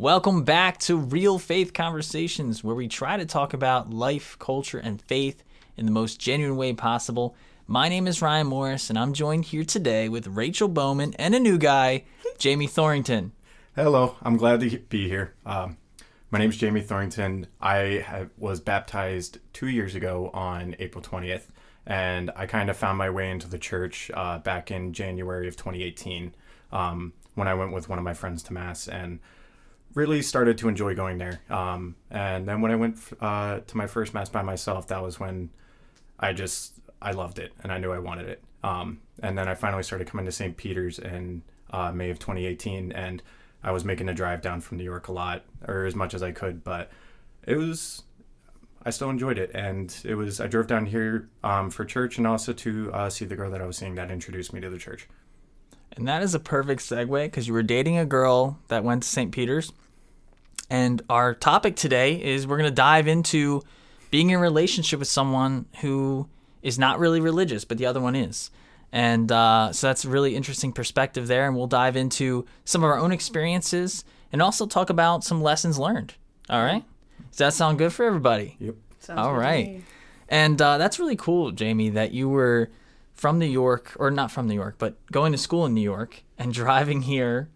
Welcome back to Real Faith Conversations, where we try to talk about life, culture, and faith in the most genuine way possible. My name is Ryan Morris, and I'm joined here today with Rachel Bowman and a new guy, Jamie Thorington. Hello, I'm glad to be here. Um, my name is Jamie Thorington. I have, was baptized two years ago on April 20th, and I kind of found my way into the church uh, back in January of 2018 um, when I went with one of my friends to Mass and really started to enjoy going there. Um, and then when I went uh, to my first Mass by myself, that was when I just, I loved it and I knew I wanted it. Um, and then I finally started coming to St. Peter's in uh, May of 2018 and I was making a drive down from New York a lot, or as much as I could, but it was. I still enjoyed it, and it was. I drove down here um, for church and also to uh, see the girl that I was seeing that introduced me to the church. And that is a perfect segue because you were dating a girl that went to St. Peter's. And our topic today is we're going to dive into being in a relationship with someone who is not really religious, but the other one is. And uh, so that's a really interesting perspective there. And we'll dive into some of our own experiences and also talk about some lessons learned. All right. Does that sound good for everybody? Yep. Sounds All good to me. And uh, that's really cool, Jamie, that you were from New York, or not from New York, but going to school in New York and driving here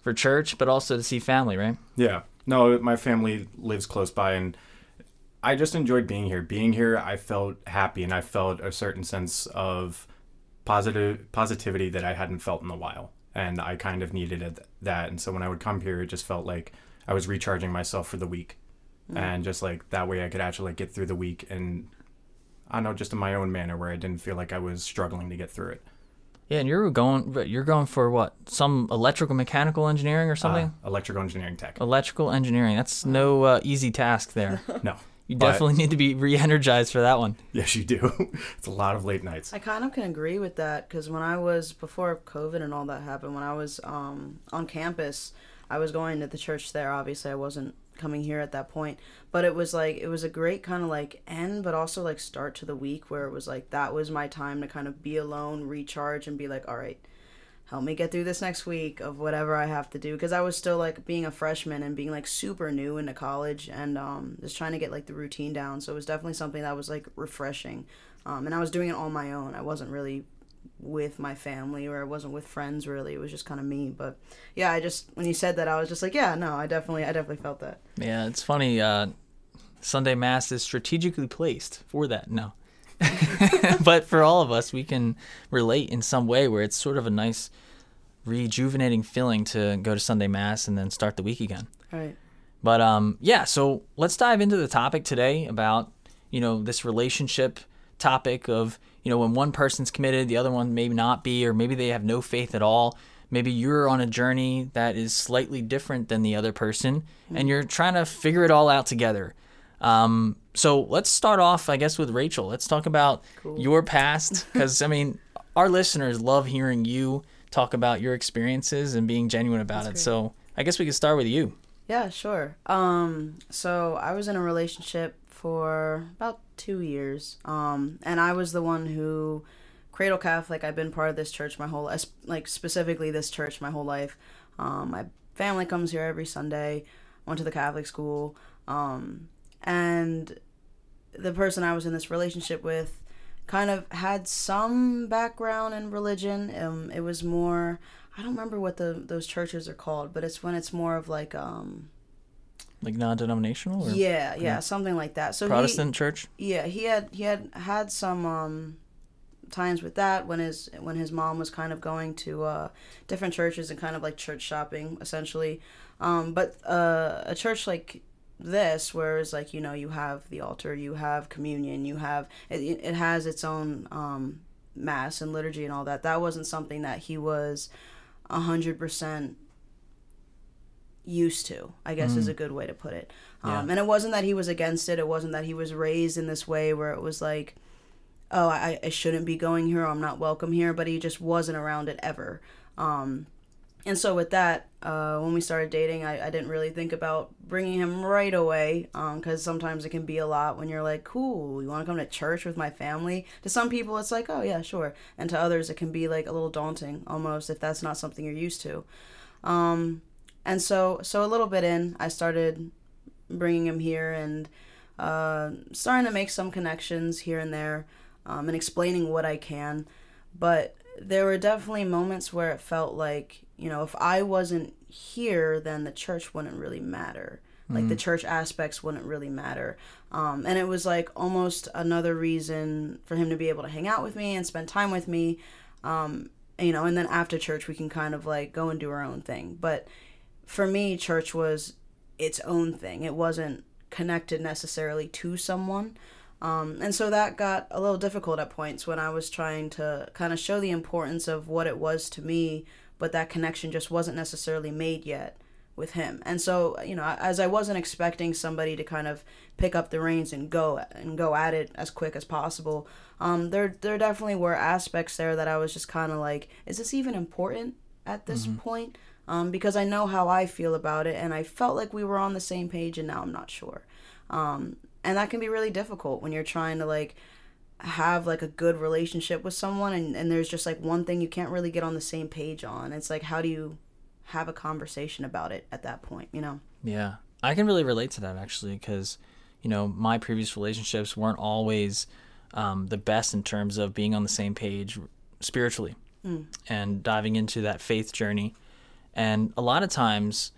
for church, but also to see family, right? Yeah. No, my family lives close by, and I just enjoyed being here. Being here, I felt happy, and I felt a certain sense of positive positivity that I hadn't felt in a while, and I kind of needed that. And so when I would come here, it just felt like I was recharging myself for the week, mm. and just like that way, I could actually like, get through the week, and I know, just in my own manner, where I didn't feel like I was struggling to get through it. Yeah, and you're going you're going for what? Some electrical mechanical engineering or something? Uh, electrical engineering tech. electrical engineering. That's no uh, easy task there. No. You But- definitely need to be re-energized for that one. Yes, you do. it's a lot of late nights. I kind of can agree with that because when I was before COVID and all that happened, when I was um, on campus, I was going to the church there. Obviously, I wasn't coming here at that point, but it was like it was a great kind of like end, but also like start to the week where it was like that was my time to kind of be alone, recharge, and be like, all right. Help me get through this next week of whatever I have to do because I was still like being a freshman and being like super new into college and um, just trying to get like the routine down. So it was definitely something that was like refreshing. Um, and I was doing it on my own. I wasn't really with my family or I wasn't with friends really. It was just kind of me. But yeah, I just when you said that, I was just like, yeah, no, I definitely, I definitely felt that. Yeah, it's funny. Uh, Sunday Mass is strategically placed for that. No. but for all of us, we can relate in some way where it's sort of a nice, rejuvenating feeling to go to Sunday Mass and then start the week again. Right. But um, yeah, so let's dive into the topic today about you know this relationship topic of you know when one person's committed, the other one may not be, or maybe they have no faith at all. Maybe you're on a journey that is slightly different than the other person, and you're trying to figure it all out together. Um, so let's start off, I guess, with Rachel. Let's talk about your past, because I mean, our listeners love hearing you talk about your experiences and being genuine about it. So I guess we could start with you. Yeah, sure. Um, so I was in a relationship for about two years, um, and I was the one who, cradle Catholic. I've been part of this church my whole, like specifically this church my whole life. Um, my family comes here every Sunday. Went to the Catholic school, um, and the person I was in this relationship with kind of had some background in religion. Um, it was more. I don't remember what the those churches are called, but it's when it's more of like um Like non-denominational or yeah yeah something like that. So Protestant church? Yeah, he had he had had some um times with that when his when his mom was kind of going to uh different churches and kind of like church shopping essentially. Um, but uh, a church like this where it's like you know you have the altar you have communion you have it, it has its own um mass and liturgy and all that that wasn't something that he was a hundred percent used to i guess is a good way to put it um, and it wasn't that he was against it it wasn't that he was raised in this way where it was like oh i, I shouldn't be going here i'm not welcome here but he just wasn't around it ever um, and so with that, uh, when we started dating, I, I didn't really think about bringing him right away because sometimes it can be a lot when you're like, cool, you want to come to church with my family? To some people, it's like, oh, yeah, sure. And to others, it can be like a little daunting almost if that's not something you're used to. Um, and so so a little bit in, I started bringing him here and uh, starting to make some connections here and there, um, and explaining what I can. But there were definitely moments where it felt like you know if I wasn't here, then the church wouldn't really matter. Like the church aspects wouldn't really matter. Um, and it was like almost another reason for him to be able to hang out with me and spend time with me. Um, you know, and then after church, we can kind of like go and do our own thing. But for me, church was its own thing. It wasn't connected necessarily to someone. Um, and so that got a little difficult at points when I was trying to kind of show the importance of what it was to me, but that connection just wasn't necessarily made yet with him. And so, you know, as I wasn't expecting somebody to kind of pick up the reins and go and go at it as quick as possible, um, there there definitely were aspects there that I was just kind of like, is this even important at this point? Um, because I know how I feel about it, and I felt like we were on the same page, and now I'm not sure. Um, and that can be really difficult when you're trying to like have like a good relationship with someone and, and there's just like one thing you can't really get on the same page on it's like how do you have a conversation about it at that point you know Yeah, I can really relate to that actually because, you know, my previous relationships weren't always um, the best in terms of being on the same page spiritually and diving into that faith journey. And a lot of times,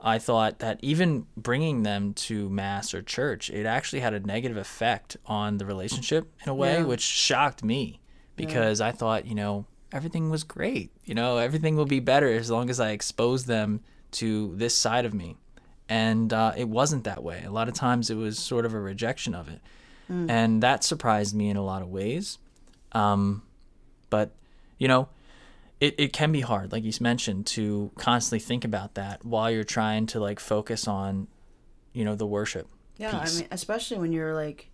I thought that even bringing them to mass or church, it actually had a negative effect on the relationship in a way, Yeah. which shocked me because I thought, you know, everything was great. You know, everything will be better as long as I expose them to this side of me. And uh, it wasn't that way. A lot of times it was sort of a rejection of it. And that surprised me in a lot of ways. Um, but, you know, it, it can be hard, like you mentioned, to constantly think about that while you're trying to like focus on, you know, the worship. yeah piece. i mean especially when you're like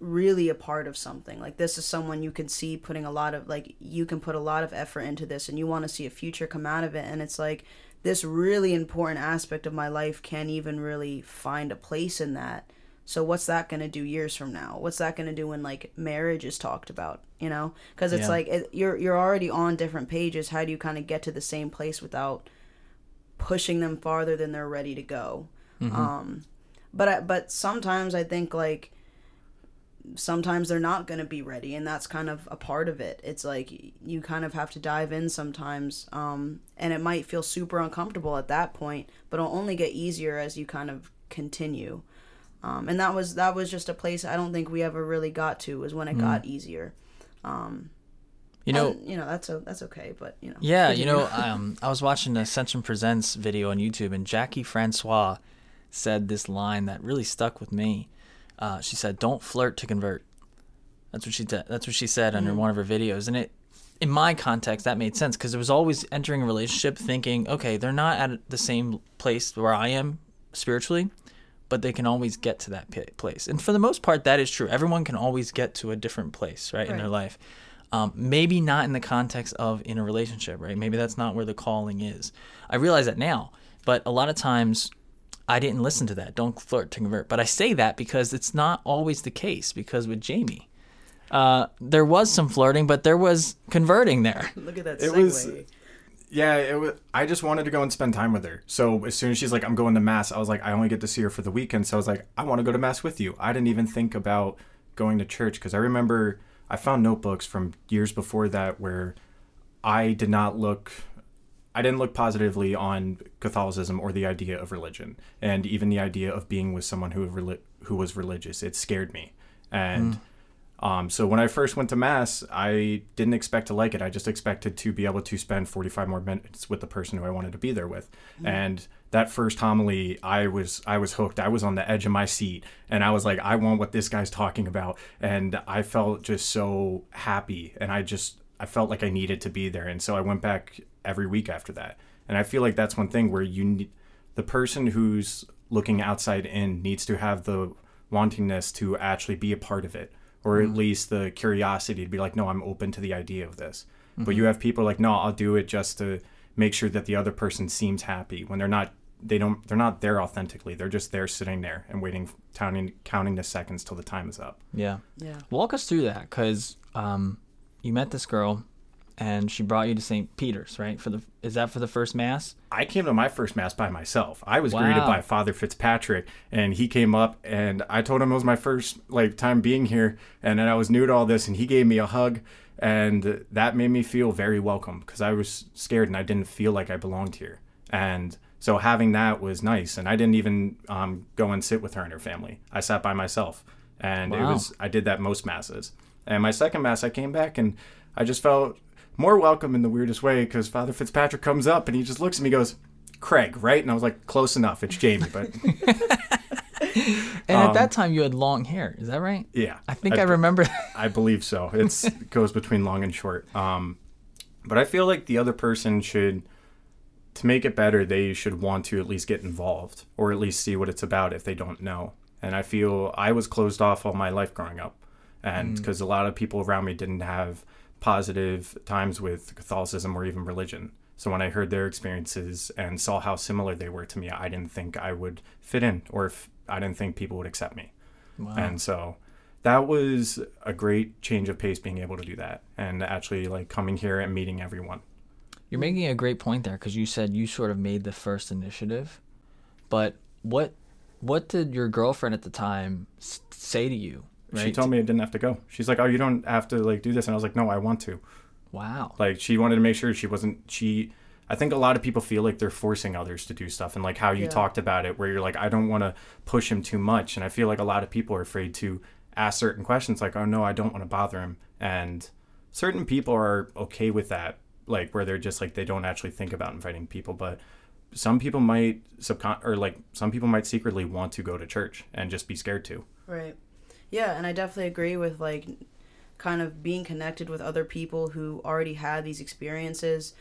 really a part of something like this is someone you can see putting a lot of like you can put a lot of effort into this and you want to see a future come out of it and it's like this really important aspect of my life can't even really find a place in that so what's that going to do years from now? What's that going to do when like marriage is talked about you know? Because it's Yeah. like it, you're you're already on different pages. How do you kind of get to the same place without pushing them farther than they're ready to go? Um but I, but sometimes i think like sometimes they're not going to be ready and that's kind of a part of it. It's like you kind of have to dive in sometimes um, and it might feel super uncomfortable at that point but it'll only get easier as you kind of continue um, and that was that was just a place i don't think we ever really got to was when it got easier You know, And, you know that's a, that's okay but you know Yeah, you know, um, I was watching Ascension Presents video on YouTube, and Jackie Francois said this line that really stuck with me. Uh, she said, "Don't flirt to convert." That's what she. That's what she said under one of her videos, and it, in my context, that made sense because it was always entering a relationship thinking, okay, they're not at the same place where I am spiritually, but they can always get to that pi- place. And for the most part, that is true. Everyone can always get to a different place, right, in their life. Um, maybe not in the context of in a relationship, right? Maybe that's not where the calling is. I realize that now, but a lot of times I didn't listen to that. Don't flirt to convert. But I say that because it's not always the case. Because with Jamie, uh, there was some flirting, but there was converting there. look at that It segue. was- Yeah, was. I just wanted to go and spend time with her. So as soon as she's like, "I'm going to mass," I was like, "I only get to see her for the weekend." So I was like, "I want to go to mass with you." I didn't even think about going to church because I remember I found notebooks from years before that where I did not look. I didn't look positively on Catholicism or the idea of religion, and even the idea of being with someone who who was religious. It scared me, and hmm. Um, so when I first went to mass, I didn't expect to like it. I just expected to be able to spend 45 more minutes with the person who I wanted to be there with. And that first homily, I was I was hooked. I was on the edge of my seat, and I was like, I want what this guy's talking about. And I felt just so happy, and I just I felt like I needed to be there. And so I went back every week after that. And I feel like that's one thing where you need the person who's looking outside in needs to have the wantingness to actually be a part of it or at least the curiosity to be like no i'm open to the idea of this. But you have people like no i'll do it just to make sure that the other person seems happy when they're not they don't they're not there authentically. They're just there sitting there and waiting counting counting the seconds till the time is up. Yeah. yeah. Walk us through that because um, you met this girl and she brought you to St. Peter's, right? For the is that for the first mass? I came to my first mass by myself. I was greeted by Father Fitzpatrick, and he came up, and I told him it was my first like time being here, and then I was new to all this, and he gave me a hug, and that made me feel very welcome because I was scared and I didn't feel like I belonged here, and so having that was nice, and I didn't even um, go and sit with her and her family. I sat by myself, and it was I did that most masses, and my second mass I came back and I just felt more welcome in the weirdest way because Father Fitzpatrick comes up and he just looks at me and goes, Craig, right? And I was like, close enough. It's Jamie, but And at that time, you had long hair. Is that right? yeah. I think I, remember. I believe so. It's it goes between long and short. Um, but I feel like the other person should, to make it better, they should want to at least get involved or at least see what it's about if they don't know. And I feel I was closed off all my life growing up, and because a lot of people around me didn't have positive times with Catholicism or even religion. So when I heard their experiences and saw how similar they were to me, I didn't think I would fit in, or if I didn't think people would accept me. Wow. And so that was a great change of pace being able to do that and actually like coming here and meeting everyone. You're making a great point there because you said you sort of made the first initiative, but what what did your girlfriend at the time say to you? She told me I didn't have to go. She's like, "Oh, you don't have to like do this." And I was like, "No, I want to." Wow. Like she wanted to make sure she wasn't she I think a lot of people feel like they're forcing others to do stuff and like how you Yeah. talked about it where you're like I don't want to push him too much and I feel like a lot of people are afraid to ask certain questions like oh no I don't want to bother him and certain people are okay with that like where they're just like they don't actually think about inviting people but some people might subcon or like some people might secretly want to go to church and just be scared to Right. Yeah, and I definitely agree with like kind of being connected with other people who already had these experiences.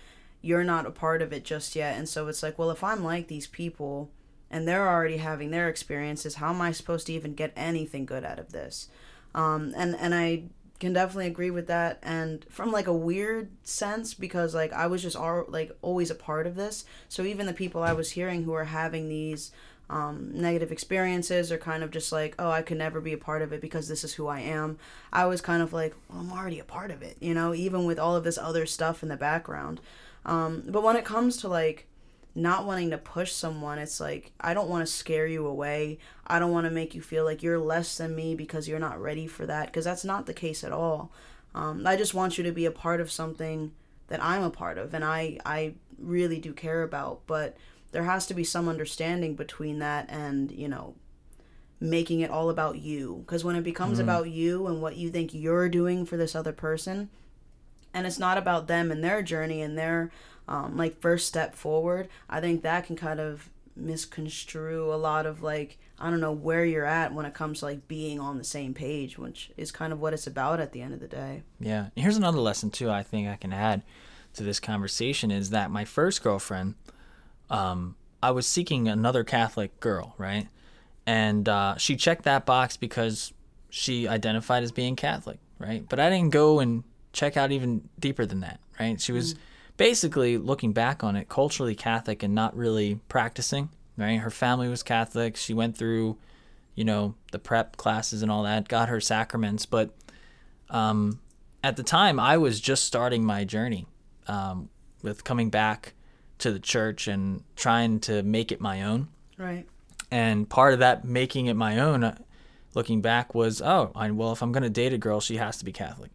You're not a part of it just yet. And so it's like, well, if I'm like these people and they're already having their experiences, how am I supposed to even get anything good out of this? Um, and and I can definitely agree with that and from like a weird sense because like I was just all, like always a part of this. So even the people I was hearing who are having these um, negative experiences or kind of just like, oh, I could never be a part of it because this is who I am. I was kind of like, well, I'm already a part of it, you know, even with all of this other stuff in the background. Um, but when it comes to like not wanting to push someone, it's like, I don't want to scare you away. I don't want to make you feel like you're less than me because you're not ready for that, because that's not the case at all. Um, I just want you to be a part of something that I'm a part of and I, I really do care about. But there has to be some understanding between that and, you know, making it all about you. Because when it becomes about you and what you think you're doing for this other person, and it's not about them and their journey and their um, like first step forward, I think that can kind of misconstrue a lot of like I don't know where you're at when it comes to like being on the same page, which is kind of what it's about at the end of the day. Yeah. And here's another lesson too. I think I can add to this conversation is that my first girlfriend, um, I was seeking another Catholic girl, right? And uh, she checked that box because she identified as being Catholic, right? But I didn't go and check out even deeper than that, right? She was basically looking back on it, culturally Catholic and not really practicing, right? Her family was Catholic. She went through, you know, the prep classes and all that, got her sacraments, but um, at the time I was just starting my journey um, with coming back to the church and trying to make it my own. Right. And part of that making it my own, uh, looking back, was oh, I, well, if I'm going to date a girl, she has to be Catholic.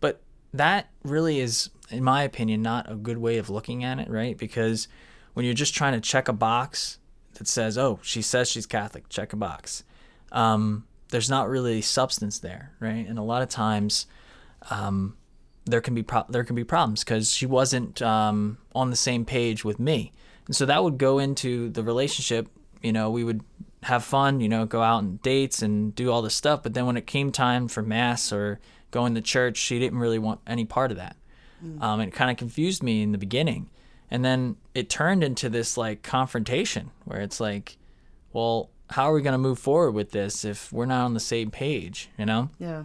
But that really is, in my opinion, not a good way of looking at it, right? Because when you're just trying to check a box that says, oh, she says she's Catholic, check a box, um, there's not really substance there, right? And a lot of times, um, there can be pro- there can be problems because she wasn't um, on the same page with me, and so that would go into the relationship. You know, we would have fun, you know, go out on dates and do all this stuff, but then when it came time for mass or going to church, she didn't really want any part of that. Um, it kind of confused me in the beginning, and then it turned into this like confrontation where it's like, well, how are we going to move forward with this if we're not on the same page? You know Yeah.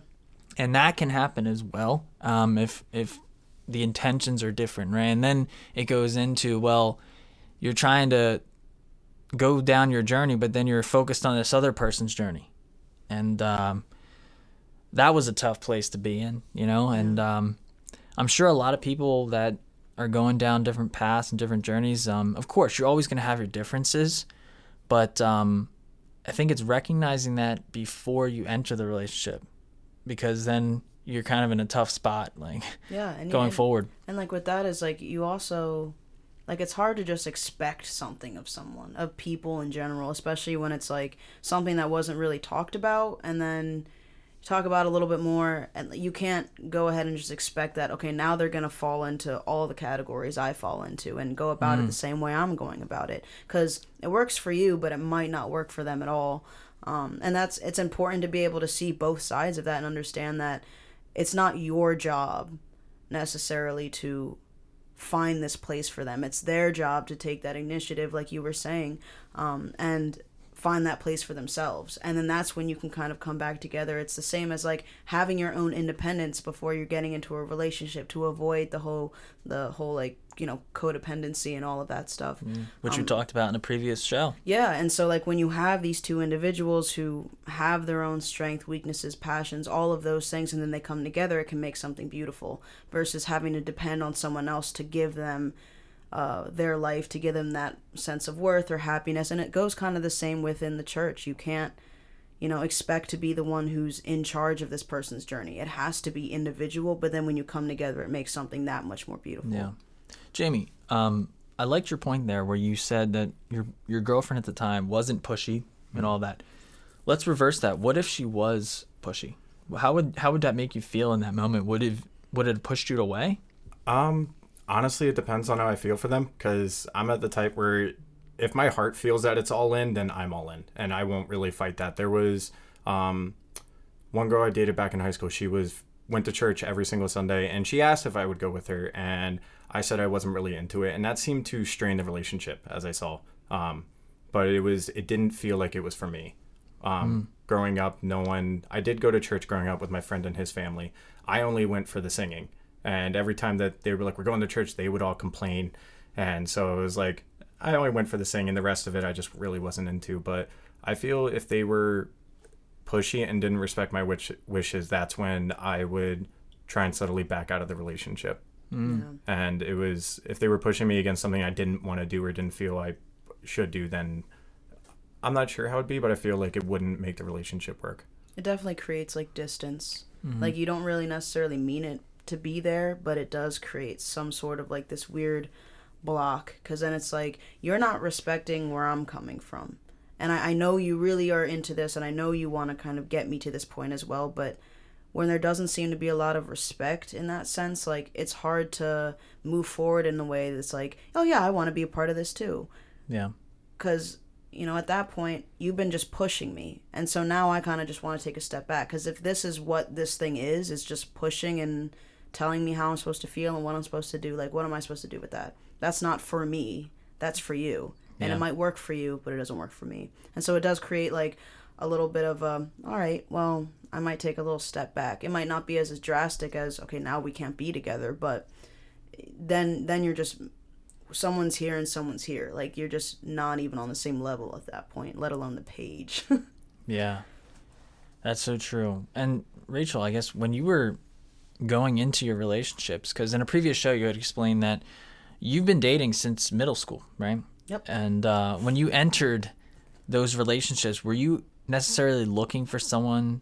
And that can happen as well um, if if the intentions are different right? And then it goes into well you're trying to go down your journey but then you're focused on this other person's journey. And um, that was a tough place to be in you know? And um, I'm sure a lot of people that are going down different paths and different journeys. Um, of course, you're always going to have your differences, but um, I think it's recognizing that before you enter the relationship, because then you're kind of in a tough spot, like Yeah, and going and, forward. And like with that is like you also like it's hard to just expect something of someone, of people in general, especially when it's like something that wasn't really talked about and then talk about a little bit more and you can't go ahead and just expect that okay now they're going to fall into all the categories i fall into and go about it mm. the same way i'm going about it because it works for you but it might not work for them at all um, and that's it's important to be able to see both sides of that and understand that it's not your job necessarily to find this place for them. It's their job to take that initiative like you were saying. Um, and find that place for themselves and then that's when you can kind of come back together it's the same as like having your own independence before you're getting into a relationship to avoid the whole the whole like you know codependency and all of that stuff mm. which we um, talked about in a previous show. yeah, and so like when you have these two individuals who have their own strength, weaknesses, passions, all of those things, and then they come together, it can make something beautiful. Versus having to depend on someone else to give them uh, their life, to give them that sense of worth or happiness, and it goes kind of the same within the church. You can't, you know, expect to be the one who's in charge of this person's journey. It has to be individual, but then when you come together, it makes something that much more beautiful. Yeah. Jamie, um, I liked your point there where you said that your your girlfriend at the time wasn't pushy and all that. Let's reverse that. What if she was pushy? How would how would that make you feel in that moment? Would it would it have pushed you away? Um, honestly, it depends on how I feel for them because I'm at the type where if my heart feels that it's all in, then I'm all in, and I won't really fight that. There was um, one girl I dated back in high school. She was went to church every single Sunday, and she asked if I would go with her, and I said I wasn't really into it, and that seemed to strain the relationship, as I saw. Um, but it was it didn't feel like it was for me. Um, Growing up, no one. I did go to church growing up with my friend and his family. I only went for the singing, and every time that they were like, "We're going to church," they would all complain, and so it was like I only went for the singing. The rest of it, I just really wasn't into. But I feel if they were pushy and didn't respect my wish, wishes, that's when I would try and subtly back out of the relationship. Mm. Yeah. And it was if they were pushing me against something I didn't want to do or didn't feel I should do, then I'm not sure how it'd be, but I feel like it wouldn't make the relationship work. It definitely creates like distance. Mm-hmm. Like you don't really necessarily mean it to be there, but it does create some sort of like this weird block because then it's like you're not respecting where I'm coming from. And I, I know you really are into this and I know you want to kind of get me to this point as well, but when there doesn't seem to be a lot of respect in that sense, like it's hard to move forward in a way that's like, oh yeah, I want to be a part of this too Yeah. because you know at that point you've been just pushing me and so now i kind of just want to take a step back because if this is what this thing is it's just pushing and telling me how i'm supposed to feel and what i'm supposed to do like what am i supposed to do with that that's not for me that's for you and Yeah. it might work for you but it doesn't work for me and so it does create like a little bit of um all right well i might take a little step back it might not be as, as drastic as okay now we can't be together but then then you're just someone's here and someone's here. Like you're just not even on the same level at that point, let alone the page. Yeah. That's so true. And Rachel, I guess when you were going into your relationships, because in a previous show you had explained that you've been dating since middle school, right? Yep. And uh, when you entered those relationships, were you necessarily looking for someone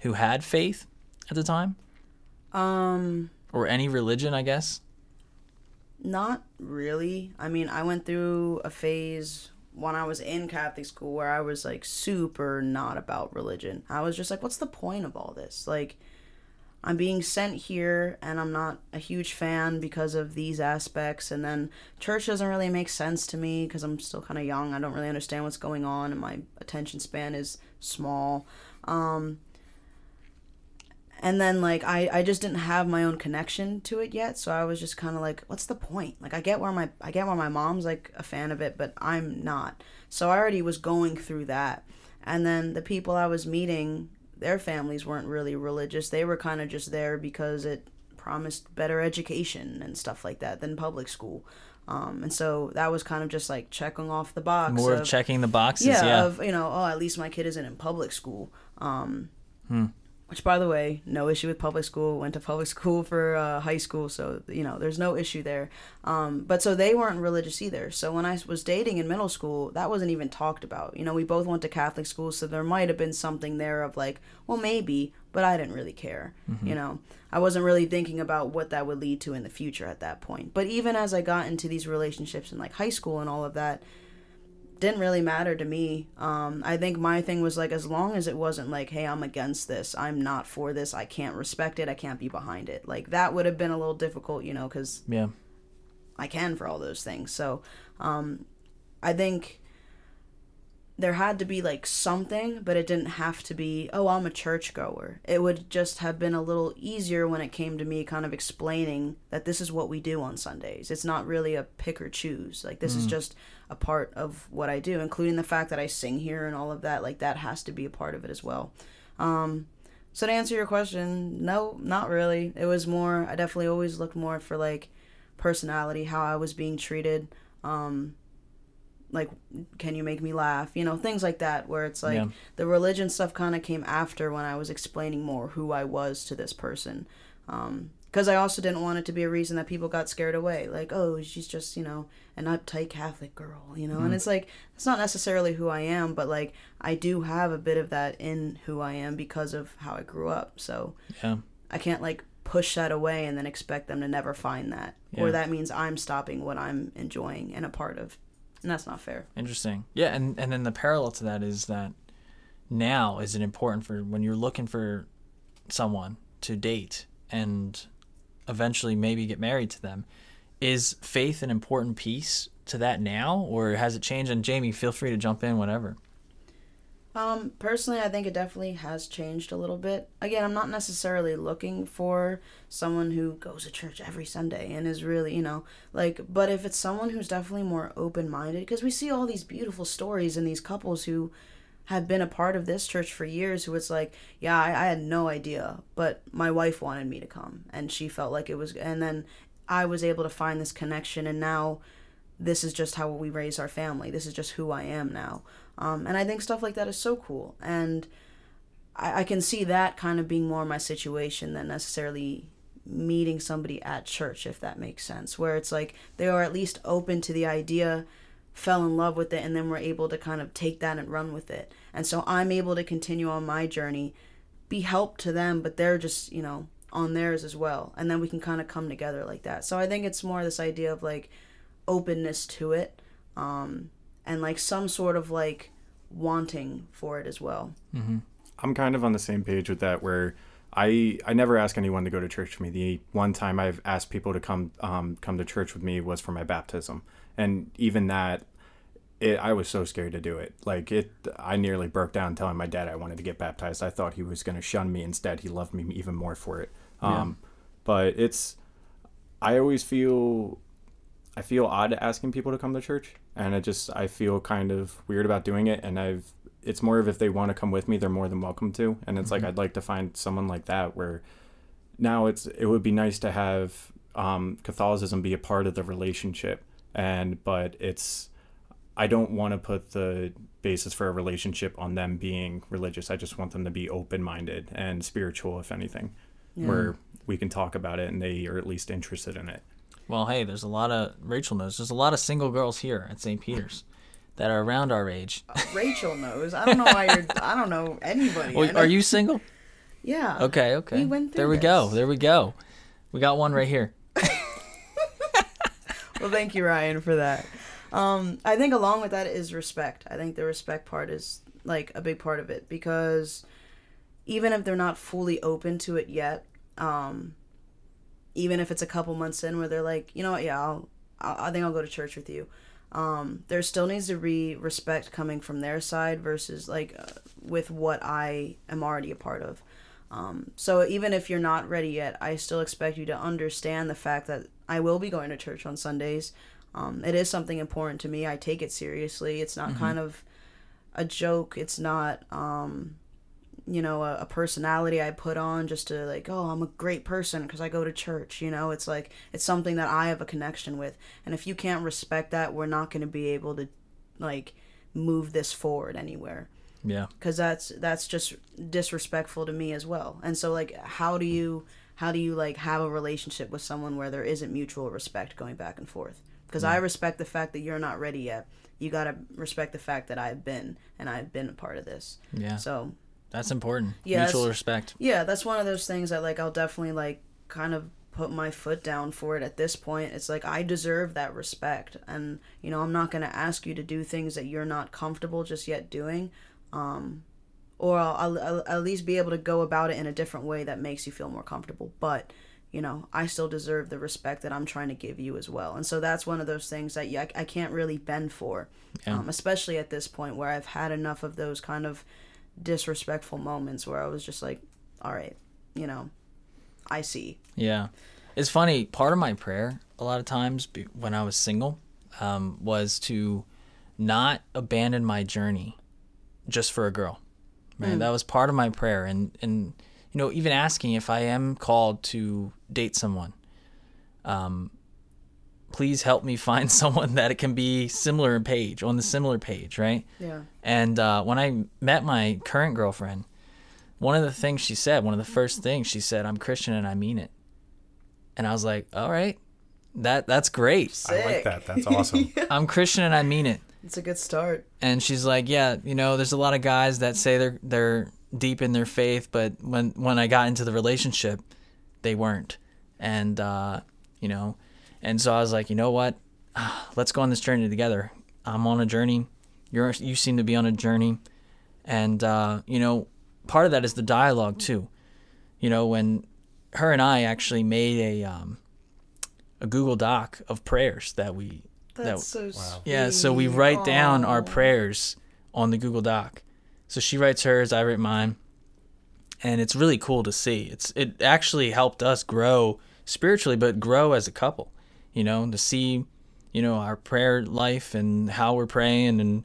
who had faith at the time um, or any religion, I guess? not really. I mean, I went through a phase when I was in Catholic school where I was like super not about religion. I was just like, what's the point of all this? Like, I'm being sent here and I'm not a huge fan because of these aspects. And then church doesn't really make sense to me because I'm still kind of young. I don't really understand what's going on and my attention span is small. Um, and then like I, I just didn't have my own connection to it yet so i was just kind of like what's the point like i get where my i get where my mom's like a fan of it but i'm not so i already was going through that and then the people i was meeting their families weren't really religious they were kind of just there because it promised better education and stuff like that than public school um, and so that was kind of just like checking off the box More of checking the boxes, yeah, yeah. of you know, oh, at least my kid isn't in public school. Um, which by the way no issue with public school. Went to public school for uh, high school so you know there's no issue there. Um, but so they weren't religious either. So when i was dating in middle school that wasn't even talked about. You know we both went to catholic school so there might have been something there of like well maybe but i didn't really care mm-hmm. you know? I wasn't really thinking about what that would lead to in the future at that point. But even as i got into these relationships in like high school and all of that didn't really matter to me. Um, I think my thing was like, as long as it wasn't like, hey, I'm against this, I'm not for this, I can't respect it, I can't be behind it. Like that would have been a little difficult, you know, because yeah, I can for all those things. So, um, I think there had to be like something, but it didn't have to be, oh, I'm a churchgoer. It would just have been a little easier when it came to me kind of explaining that this is what we do on Sundays. It's not really a pick or choose. Like, this mm. is just a part of what I do, including the fact that I sing here and all of that. Like, that has to be a part of it as well. Um, so, to answer your question, no, not really. It was more, I definitely always looked more for like personality, how I was being treated. Um, like can you make me laugh? You know things like that where it's like yeah. the religion stuff kind of came after when i was explaining more who i was to this person. Because um, i also didn't want it to be a reason that people got scared away. Like oh she's just you know an uptight catholic girl you know? Mm. and it's like it's not necessarily who i am but like i do have a bit of that in who i am because of how i grew up. So yeah. I can't like push that away and then expect them to never find that. Yeah. or that means i'm stopping what i'm enjoying and a part of and that's not fair. Interesting. Yeah, and and then the parallel to that is that now is it important for when you're looking for someone to date and eventually maybe get married to them is faith an important piece to that now or has it changed and Jamie feel free to jump in whatever um, personally, I think it definitely has changed a little bit. Again, I'm not necessarily looking for someone who goes to church every Sunday and is really, you know, like, but if it's someone who's definitely more open minded, because we see all these beautiful stories and these couples who have been a part of this church for years who it's like, yeah, I, I had no idea, but my wife wanted me to come and she felt like it was, and then I was able to find this connection and now this is just how we raise our family. This is just who I am now. Um, and I think stuff like that is so cool. And I, I can see that kind of being more my situation than necessarily meeting somebody at church, if that makes sense. Where it's like they are at least open to the idea, fell in love with it, and then we're able to kind of take that and run with it. And so I'm able to continue on my journey, be help to them, but they're just, you know, on theirs as well. And then we can kind of come together like that. So I think it's more this idea of like openness to it. Um, and like some sort of like wanting for it as well. Mm-hmm. I'm kind of on the same page with that where I I never ask anyone to go to church with me. The one time I've asked people to come um, come to church with me was for my baptism, and even that, it, I was so scared to do it. Like it, I nearly broke down telling my dad I wanted to get baptized. I thought he was going to shun me. Instead, he loved me even more for it. Um, yeah. But it's, I always feel I feel odd asking people to come to church, and I just I feel kind of weird about doing it. And I've it's more of if they want to come with me, they're more than welcome to. And it's mm-hmm. like I'd like to find someone like that where now it's it would be nice to have um, Catholicism be a part of the relationship, and but it's I don't want to put the basis for a relationship on them being religious. I just want them to be open minded and spiritual, if anything, yeah. where we can talk about it and they are at least interested in it. Well, hey, there's a lot of Rachel knows. There's a lot of single girls here at St. Peter's that are around our age. Uh, Rachel knows. I don't know why you're. I don't know anybody. Well, are you single? Yeah. Okay. Okay. We went there we this. go. There we go. We got one right here. well, thank you, Ryan, for that. Um, I think along with that is respect. I think the respect part is like a big part of it because even if they're not fully open to it yet, um, even if it's a couple months in where they're like, you know what, yeah, I'll, i think I'll go to church with you. Um, there still needs to be respect coming from their side versus like uh, with what I am already a part of. Um, so even if you're not ready yet, I still expect you to understand the fact that I will be going to church on Sundays. Um, it is something important to me. I take it seriously. It's not mm-hmm. kind of a joke. It's not um, you know a, a, personality i put on just to like oh i'm a great person because i go to church you know? It's like it's something that i have a connection with. And if you can't respect that we're not going to be able to like move this forward anywhere. Yeah. because that's that's just disrespectful to me as well. And so like how do you how do you like have a relationship with someone where there isn't mutual respect going back and forth? Because i mm. respect the fact that you're not ready yet. You got to respect the fact that i've been and i've been a part of this. Yeah. so That's important. Yes. Mutual respect. yeah that's one of those things that like i'll definitely like kind of put my foot down for it at this point it's like i deserve that respect and you know i'm not going to ask you to do things that you're not comfortable just yet doing um or I'll, I'll, I'll at least be able to go about it in a different way that makes you feel more comfortable but you know i still deserve the respect that i'm trying to give you as well and so that's one of those things that I, I can't really bend for Yeah. um, especially at this point where i've had enough of those kind of disrespectful moments where i was just like all right you know i see Yeah. It's funny. Part of my prayer, a lot of times when I was single, um, was to not abandon my journey just for a girl. Right. That was part of my prayer. And, and, you know, even asking if I am called to date someone, um, please help me find someone that it can be similar in page on the similar page. Right. yeah And uh, when I met my current girlfriend, one of the things she said, one of the first things she said, "I'm Christian and I mean it." And I was like, "All right, that that's great. I like that. That's awesome. I'm Christian and I mean it." it's a good start And she's like, "Yeah, you know, there's a lot of guys that say they're they're deep in their faith, but when when I got into the relationship, they weren't." And uh, you know, and so I was like, "You know what? Let's go on this journey together. I'm on a journey. You're you seem to be on a journey." And uh, you know, part of that is the dialogue too. You know, when her and I actually made a um, a Google Doc of prayers that we that so yeah, so we write down our prayers on the Google Doc. So she writes hers, I write mine. And it's really cool to see. It's it actually helped us grow spiritually, but grow as a couple. You know, to see, you know, our prayer life and how we're praying and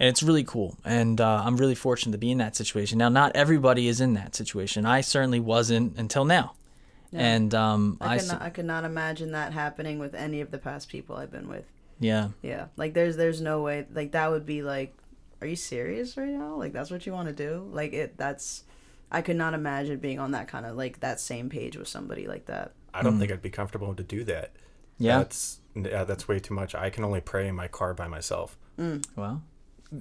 and it's really cool. And uh, I'm really fortunate to be in that situation. Now, not everybody is in that situation. I certainly wasn't until now. And um, I I, could, not, I could not imagine that happening with any of the past people I've been with. yeah, Yeah, like there's there's no way like that would be like, are you serious right now? Like that's what you want to do? Like it that's, I could not imagine being on that kind of like that same page with somebody like that. I don't think I'd be comfortable to do that. Yeah. That's yeah, that's way too much. I can only pray in my car by myself. well,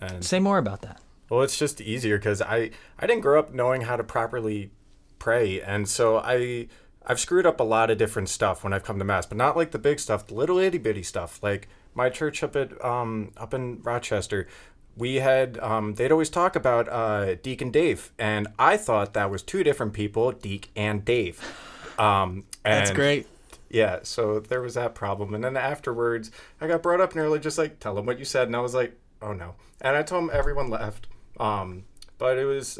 And say more about that. Well, it's just easier because I I didn't grow up knowing how to properly pray, and so I I've screwed up a lot of different stuff when I've come to mass, but not like the big stuff, the little itty bitty stuff. Like my church up at um up in Rochester, we had um they'd always talk about uh Deacon Dave, and I thought that was two different people, Deek and Dave. Um, That's great. Yeah, so there was that problem. And then afterwards, I got brought up nearly just like, tell them what you said. And I was like, oh no. And I told them everyone left. Um, but it was,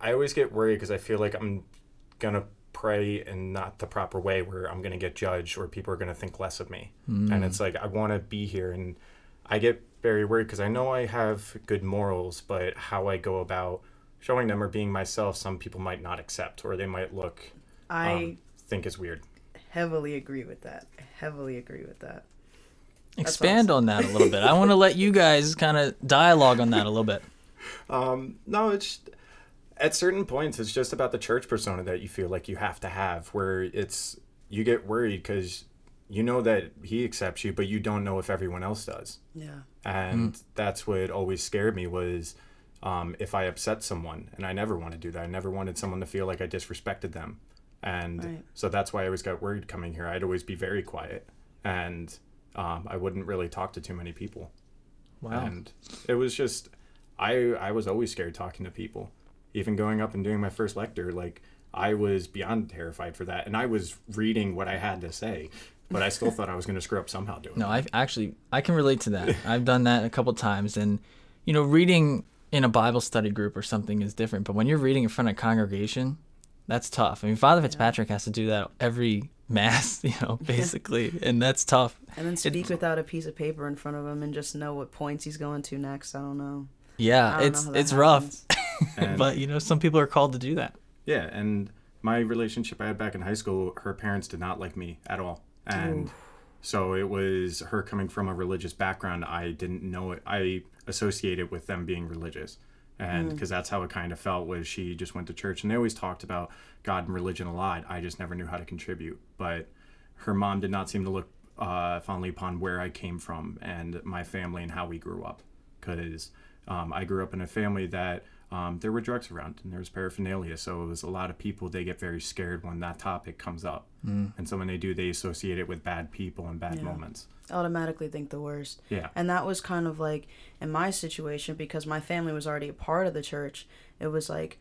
I always get worried because I feel like I'm going to pray in not the proper way where I'm going to get judged or people are going to think less of me. And it's like, I want to be here. And I get very worried because I know I have good morals, but how I go about showing them or being myself, some people might not accept or they might look, I um, think is weird. Heavily agree with that. I heavily agree with that. Expand on that a little bit. I want to let you guys kind of dialogue on that a little bit. Um, no, it's at certain points it's just about the church persona that you feel like you have to have, where it's you get worried because you know that he accepts you, but you don't know if everyone else does, Yeah. and that's what always scared me was um, if I upset someone, and I never want to do that. I never wanted someone to feel like I disrespected them, and Right. so that's why I always got worried coming here. I'd always be very quiet, and um, I wouldn't really talk to too many people. Wow. And it was just, I I was always scared talking to people. Even going up and doing my first lecture, like I was beyond terrified for that, and I was reading what I had to say, but I still thought I was going to screw up somehow doing it. No, it. I actually I can relate to that. I've done that a couple times, and you know, reading in a Bible study group or something is different. But when you're reading in front of a congregation, that's tough. I mean, Father Fitzpatrick has to do that every mass, you know, basically, and that's tough. And then speak without a piece of paper in front of him and just know what points he's going to next. I don't know. Yeah, don't it's know it's rough, happens. And- but you know, some people are called to do that. Yeah, and my relationship I had back in high school, her parents did not like me at all. And so it was her coming from a religious background, I didn't know it. I associated with them being religious. And because that's how it kind of felt was she just went to church and they always talked about god and religion a lot. I just never knew how to contribute. But her mom did not seem to look uh, fondly upon where i came from and my family and how we grew up. Because um, i grew up in a family that um, there were drugs around and there was paraphernalia so it was a lot of people they get very scared when that topic comes up and so when they do they associate it with bad people and bad Yeah. moments automatically think the worst. yeah And that was kind of like in my situation because my family was already a part of the church. It was like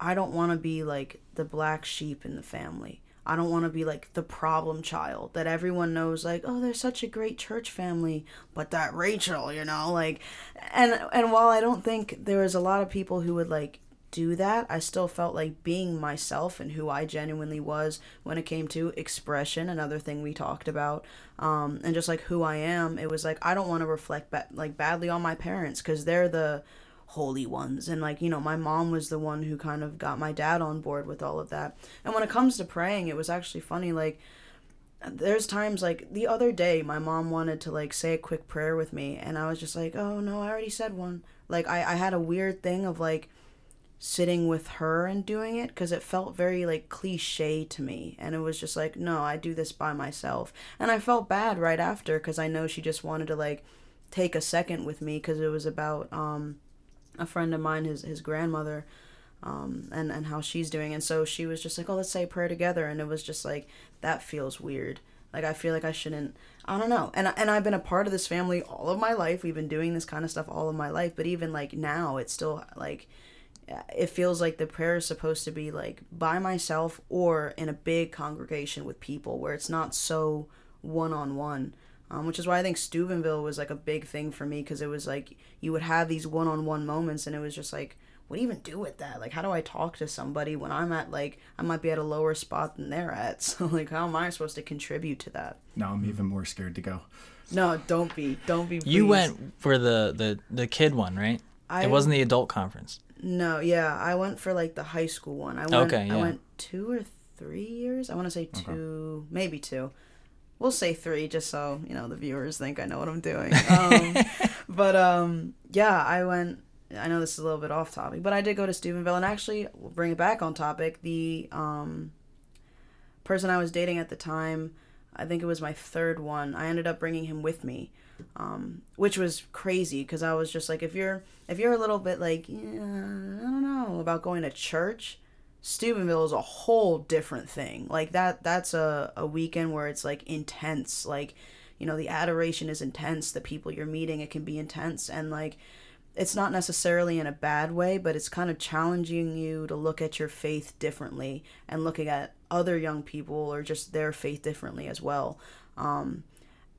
I don't want to be like the black sheep in the family. I don't want to be like the problem child that everyone knows like, "Oh, they're such a great church family, but that Rachel, you know, like and and while I don't think there was a lot of people who would like do that, I still felt like being myself and who I genuinely was when it came to expression, another thing we talked about, um, and just like who I am. It was like I don't want to reflect ba- like badly on my parents because they're the holy ones, and like you know, my mom was the one who kind of got my dad on board with all of that. And when it comes to praying, it was actually funny, like there's times like the other day my mom wanted to like say a quick prayer with me and i was just like oh no i already said one. Like i, I had a weird thing of like sitting with her and doing it because it felt very like cliche to me. And it was just like no i do this by myself. And i felt bad right after because i know she just wanted to like take a second with me because it was about um a friend of mine his his grandmother um, and and how she's doing. And so she was just like, "Oh, let's say a prayer together," and it was just like that feels weird. Like I feel like I shouldn't. I don't know. And and I've been a part of this family all of my life. We've been doing this kind of stuff all of my life. But even like now, it's still like it feels like the prayer is supposed to be like by myself or in a big congregation with people where it's not so one on one. Um, which is why I think Steubenville was like a big thing for me because it was like you would have these one on one moments and it was just like, what do you even do with that? Like, how do I talk to somebody when I'm at like, I might be at a lower spot than they're at? So, like, how am I supposed to contribute to that? now i'm even more scared to go No, don't be. Don't be. You went for the the the kid one, right? I- it wasn't the adult conference. No, yeah, I went for like the high school one. I went, Okay, yeah. I went two or three years. I want to say two, maybe two. We'll say three, just so you know the viewers think I know what I'm doing. Um, but um, yeah, I went. I know this is a little bit off topic, but I did go to Steubenville, and actually, we'll bring it back on topic. The um, person I was dating at the time, I think it was my third one. I ended up bringing him with me, um, which was crazy because I was just like, if you're if you're a little bit like, yeah, I don't know about going to church, Steubenville is a whole different thing. Like that that's a, a weekend where it's like intense. Like, you know, the adoration is intense, the people you're meeting, it can be intense and like it's not necessarily in a bad way, but it's kind of challenging you to look at your faith differently and looking at other young people or just their faith differently as well. Um,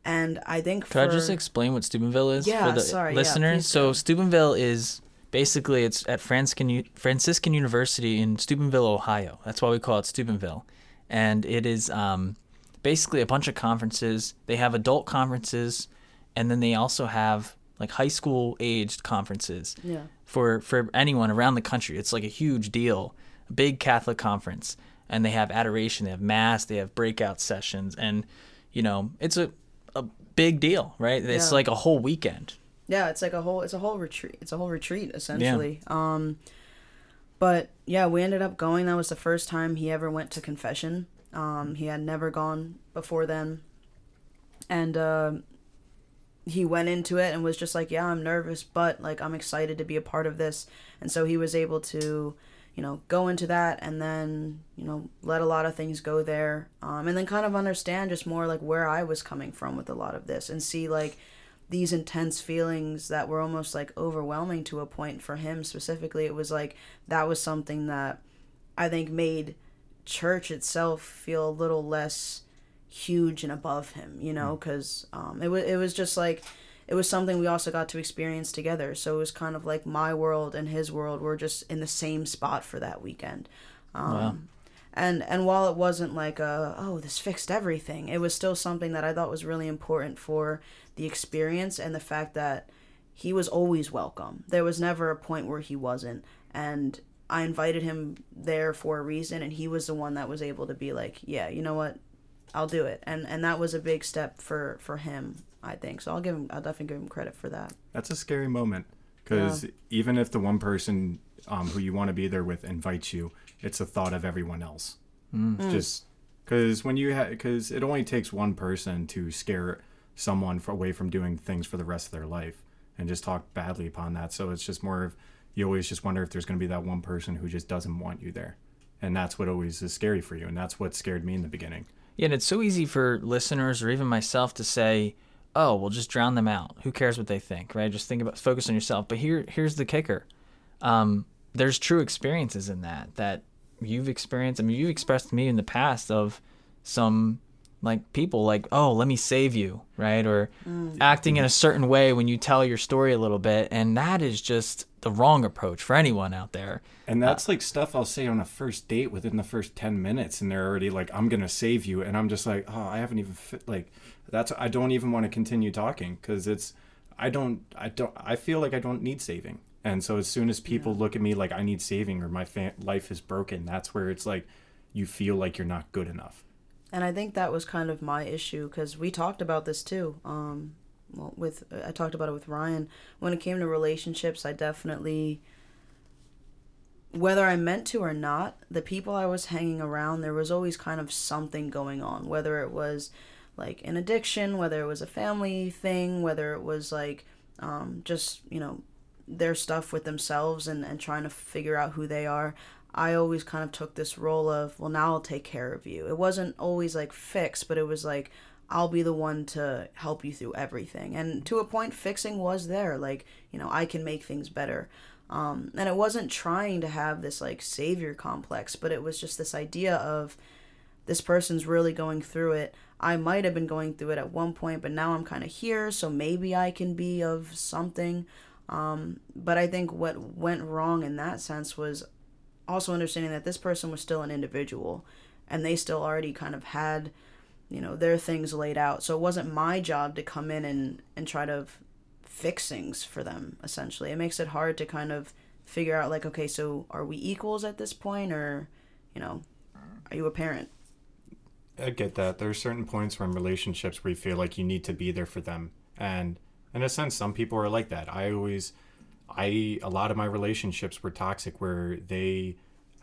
and I think Could I just explain what Steubenville is Yeah, for the sorry, listeners? please so. Steubenville is basically it's at Franciscan Franciscan University in Steubenville, Ohio. That's why we call it Steubenville, and it is um, basically a bunch of conferences. They have adult conferences, and then they also have like high school aged conferences yeah. for for anyone around the country. It's like a huge deal, a big Catholic conference, and they have adoration, they have mass, they have breakout sessions, and you know it's a a big deal, right? It's Yeah. like a whole weekend. Yeah, it's like a whole it's a whole retreat. It's a whole retreat essentially. Um but yeah, we ended up going. That was the first time he ever went to confession. Um he had never gone before then. And uh he went into it and was just like, "Yeah, I'm nervous, but like I'm excited to be a part of this." And so he was able to you know, go into that and then, you know, let a lot of things go there. Um, and then kind of understand just more like where I was coming from with a lot of this and see like these intense feelings that were almost like overwhelming to a point for him specifically. It was like that was something that I think made church itself feel a little less huge and above him, you know, because um, it was it was just like it was something we also got to experience together. So it was kind of like my world and his world were just in the same spot for that weekend. Um, Wow. And and while it wasn't like a oh this fixed everything, it was still something that I thought was really important for the experience and the fact that he was always welcome. There was never a point where he wasn't, and I invited him there for a reason, and he was the one that was able to be like, yeah, you know what, I'll do it, and and that was a big step for for him, I think. So I'll give him, I'll definitely give him credit for that. That's a scary moment because even if the one person um, who you want to be there with invites you, it's a thought of everyone else. Just because when you because it only takes one person to scare someone for, away from doing things for the rest of their life and just talk badly upon that. So it's just more of you always just wonder if there's going to be that one person who just doesn't want you there, and that's what always is scary for you, and that's what scared me in the beginning. Yeah, and it's so easy for listeners or even myself to say, "Oh, well, just drown them out. Who cares what they think?" Right? Just think about focus on yourself. But here, here's the kicker: um, there's true experiences in that that you've experienced. I mean, you've expressed to me in the past of some like people like, "Oh, let me save you," right? Or mm. acting in a mm-hmm. certain way when you tell your story a little bit, and that is just the wrong approach for anyone out there. And that's uh, like stuff I'll say on a first date within the first 10 minutes and they're already like I'm going to save you and I'm just like, "Oh, I haven't even fit like that's I don't even want to continue talking cuz it's I don't I don't I feel like I don't need saving." And so as soon as people look at me like I need saving or my fa- life is broken, that's where it's like you feel like you're not good enough. And I think that was kind of my issue because we talked about this too. Um, well, with I talked about it with Ryan. When it came to relationships, I definitely, whether I meant to or not, the people I was hanging around, there was always kind of something going on. Whether it was like an addiction, whether it was a family thing, whether it was like um, just you know their stuff with themselves and, and trying to figure out who they are. I always kind of took this role of, well, now I'll take care of you. It wasn't always like fix, but it was like, I'll be the one to help you through everything. And to a point, fixing was there. Like, you know, I can make things better. Um, and it wasn't trying to have this like savior complex, but it was just this idea of this person's really going through it. I might have been going through it at one point, but now I'm kind of here, so maybe I can be of something. Um, but I think what went wrong in that sense was also understanding that this person was still an individual and they still already kind of had you know their things laid out so it wasn't my job to come in and and try to fix things for them essentially it makes it hard to kind of figure out like okay so are we equals at this point or you know are you a parent I get that. There are certain points where in relationships where you feel like you need to be there for them. And in a sense, some people are like that. I always, I, a lot of my relationships were toxic where they,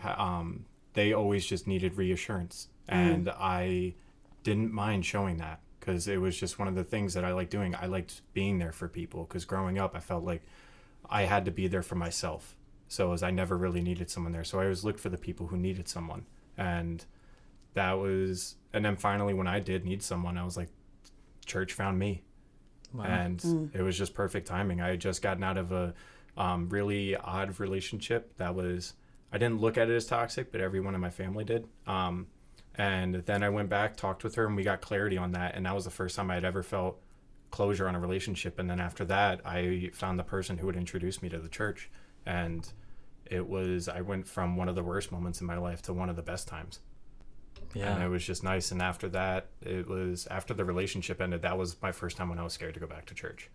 um, they always just needed reassurance. And I didn't mind showing that because it was just one of the things that I liked doing. I liked being there for people because growing up, I felt like I had to be there for myself. So as I never really needed someone there. So I always looked for the people who needed someone. And that was and then finally when i did need someone i was like church found me and it was just perfect timing. I had just gotten out of a um, really odd relationship that was i didn't look at it as toxic but everyone in my family did. Um, and then i went back talked with her and we got clarity on that. And that was the first time i had ever felt closure on a relationship. And then after that i found the person who would introduce me to the church. And it was i went from one of the worst moments in my life to one of the best times and it was just nice and after that it was after the relationship ended that was my first time when i was scared to go back to church.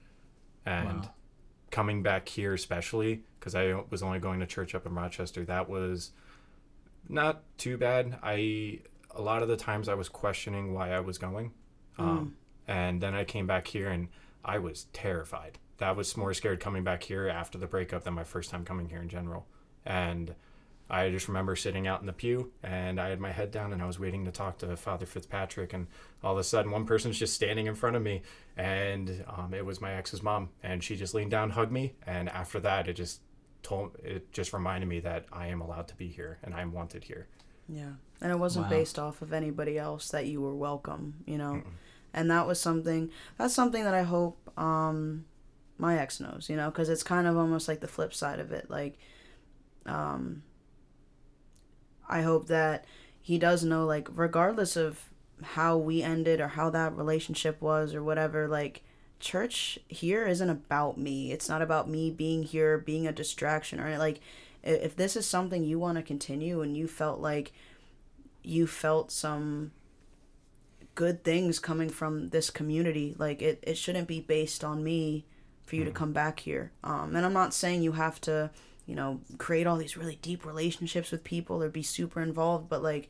And Wow. coming back here especially because i was only going to church up in rochester that was not too bad. I a lot of the times i was questioning why i was going um, and then i came back here and i was terrified. That was more scared coming back here after the breakup than my first time coming here in general. And I just remember sitting out in the pew and I had my head down and I was waiting to talk to Father Fitzpatrick. And all of a sudden, one person's just standing in front of me, and um, it was my ex's mom. And she just leaned down, hugged me. And after that, it just told, it just reminded me that I am allowed to be here and I am wanted here. Yeah. And it wasn't Wow. based off of anybody else that you were welcome, you know. And that was something that's something that I hope um my ex knows, you know, cuz it's kind of almost like the flip side of it. Like um I hope that he does know like regardless of how we ended or how that relationship was or whatever, like church here isn't about me. It's not about me being here, being a distraction or like if this is something you want to continue and you felt like you felt some good things coming from this community like it, it shouldn't be based on me for you to come back here um, and i'm not saying you have to you know create all these really deep relationships with people or be super involved but like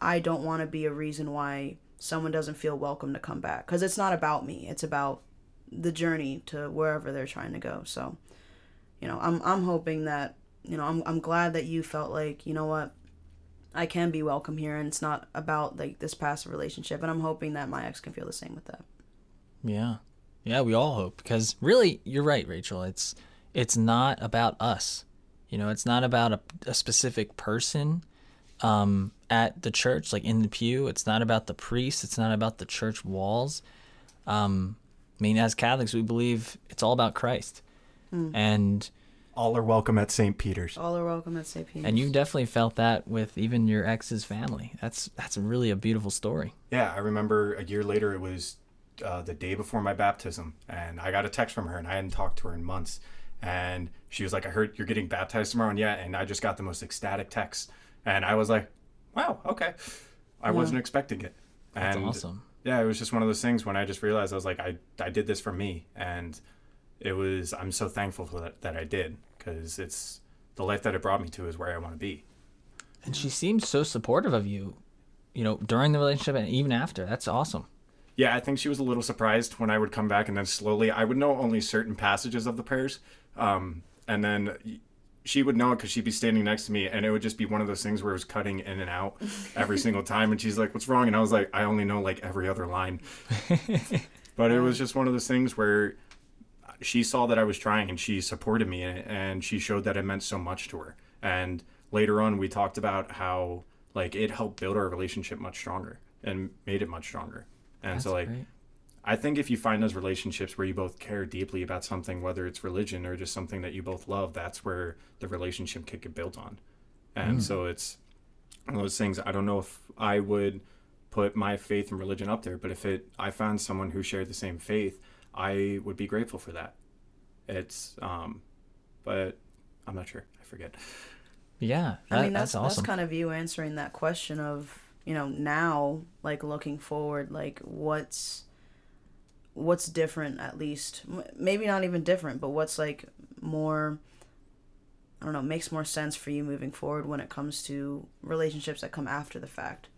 i don't want to be a reason why someone doesn't feel welcome to come back because it's not about me it's about the journey to wherever they're trying to go so you know, I'm I'm hoping that you know I'm I'm glad that you felt like you know what. I can be welcome here, and it's not about like this passive relationship. And I'm hoping that my ex can feel the same with that. Yeah. Yeah, we all hope because really you're right, Rachel. It's it's not about us. You know, it's not about a, a specific person um, at the church, like in the pew. It's not about the priest. It's not about the church walls. Um, I mean, as Catholics, we believe it's all about Christ, and All are welcome at St. Peter's. All are welcome at St. Peter's. and you definitely felt that with even your ex's family. That's that's really a beautiful story. Yeah, I remember a year later, it was uh, the day before my baptism, and I got a text from her, and I hadn't talked to her in months. And she was like, I heard you're getting baptized tomorrow. And yeah, and I just got the most ecstatic text. And I was like, wow, okay. I wasn't expecting it. That's and awesome. yeah, it was just one of those things when I just realized I was like, I, I did this for me. And it was, I'm so thankful for that, that I did because it's the life that it brought me to is where I want to be. And she seemed so supportive of you, you know, during the relationship and even after. That's awesome. Yeah, I think she was a little surprised when I would come back, and then slowly I would know only certain passages of the prayers, um, and then she would know it because she'd be standing next to me, and it would just be one of those things where it was cutting in and out every single time, and she's like, "What's wrong?" And I was like, "I only know like every other line," but it was just one of those things where she saw that I was trying, and she supported me and she showed that it meant so much to her. And later on, we talked about how like it helped build our relationship much stronger and made it much stronger. And That's so like great. I think if you find those relationships where you both care deeply about something, whether it's religion or just something that you both love, that's where the relationship could get built on. And so it's one of those things. I don't know if I would put my faith and religion up there, but if it, I found someone who shared the same faith, I would be grateful for that. It's, um, but I'm not sure. I forget. Yeah, that, I mean, that's that's awesome. that's kind of you answering that question of you know now, like looking forward, like what's what's different at least, maybe not even different, but what's like more. I don't know, makes more sense for you moving forward when it comes to relationships that come after the fact.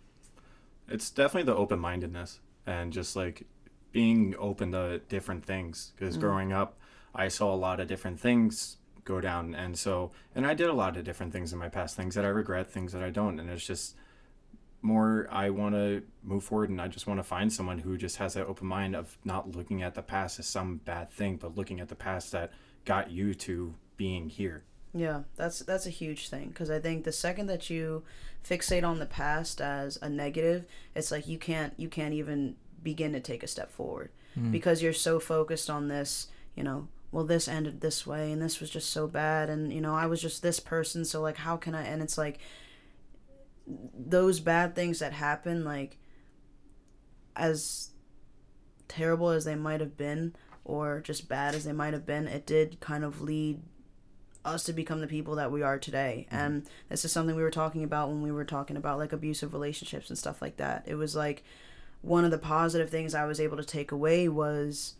It's definitely the open mindedness and just like being open to different things. Because mm. growing up, I saw a lot of different things go down. And so, and I did a lot of different things in my past, things that I regret, things that I don't. And it's just more, I want to move forward and I just want to find someone who just has that open mind of not looking at the past as some bad thing, but looking at the past that got you to being here. Yeah, that's that's a huge thing because I think the second that you fixate on the past as a negative, it's like you can't you can't even begin to take a step forward hmm. because you're so focused on this, you know, well this ended this way and this was just so bad and you know, I was just this person so like how can I and it's like those bad things that happen like as terrible as they might have been or just bad as they might have been, it did kind of lead us to become the people that we are today. And this is something we were talking about when we were talking about like abusive relationships and stuff like that. It was like one of the positive things I was able to take away was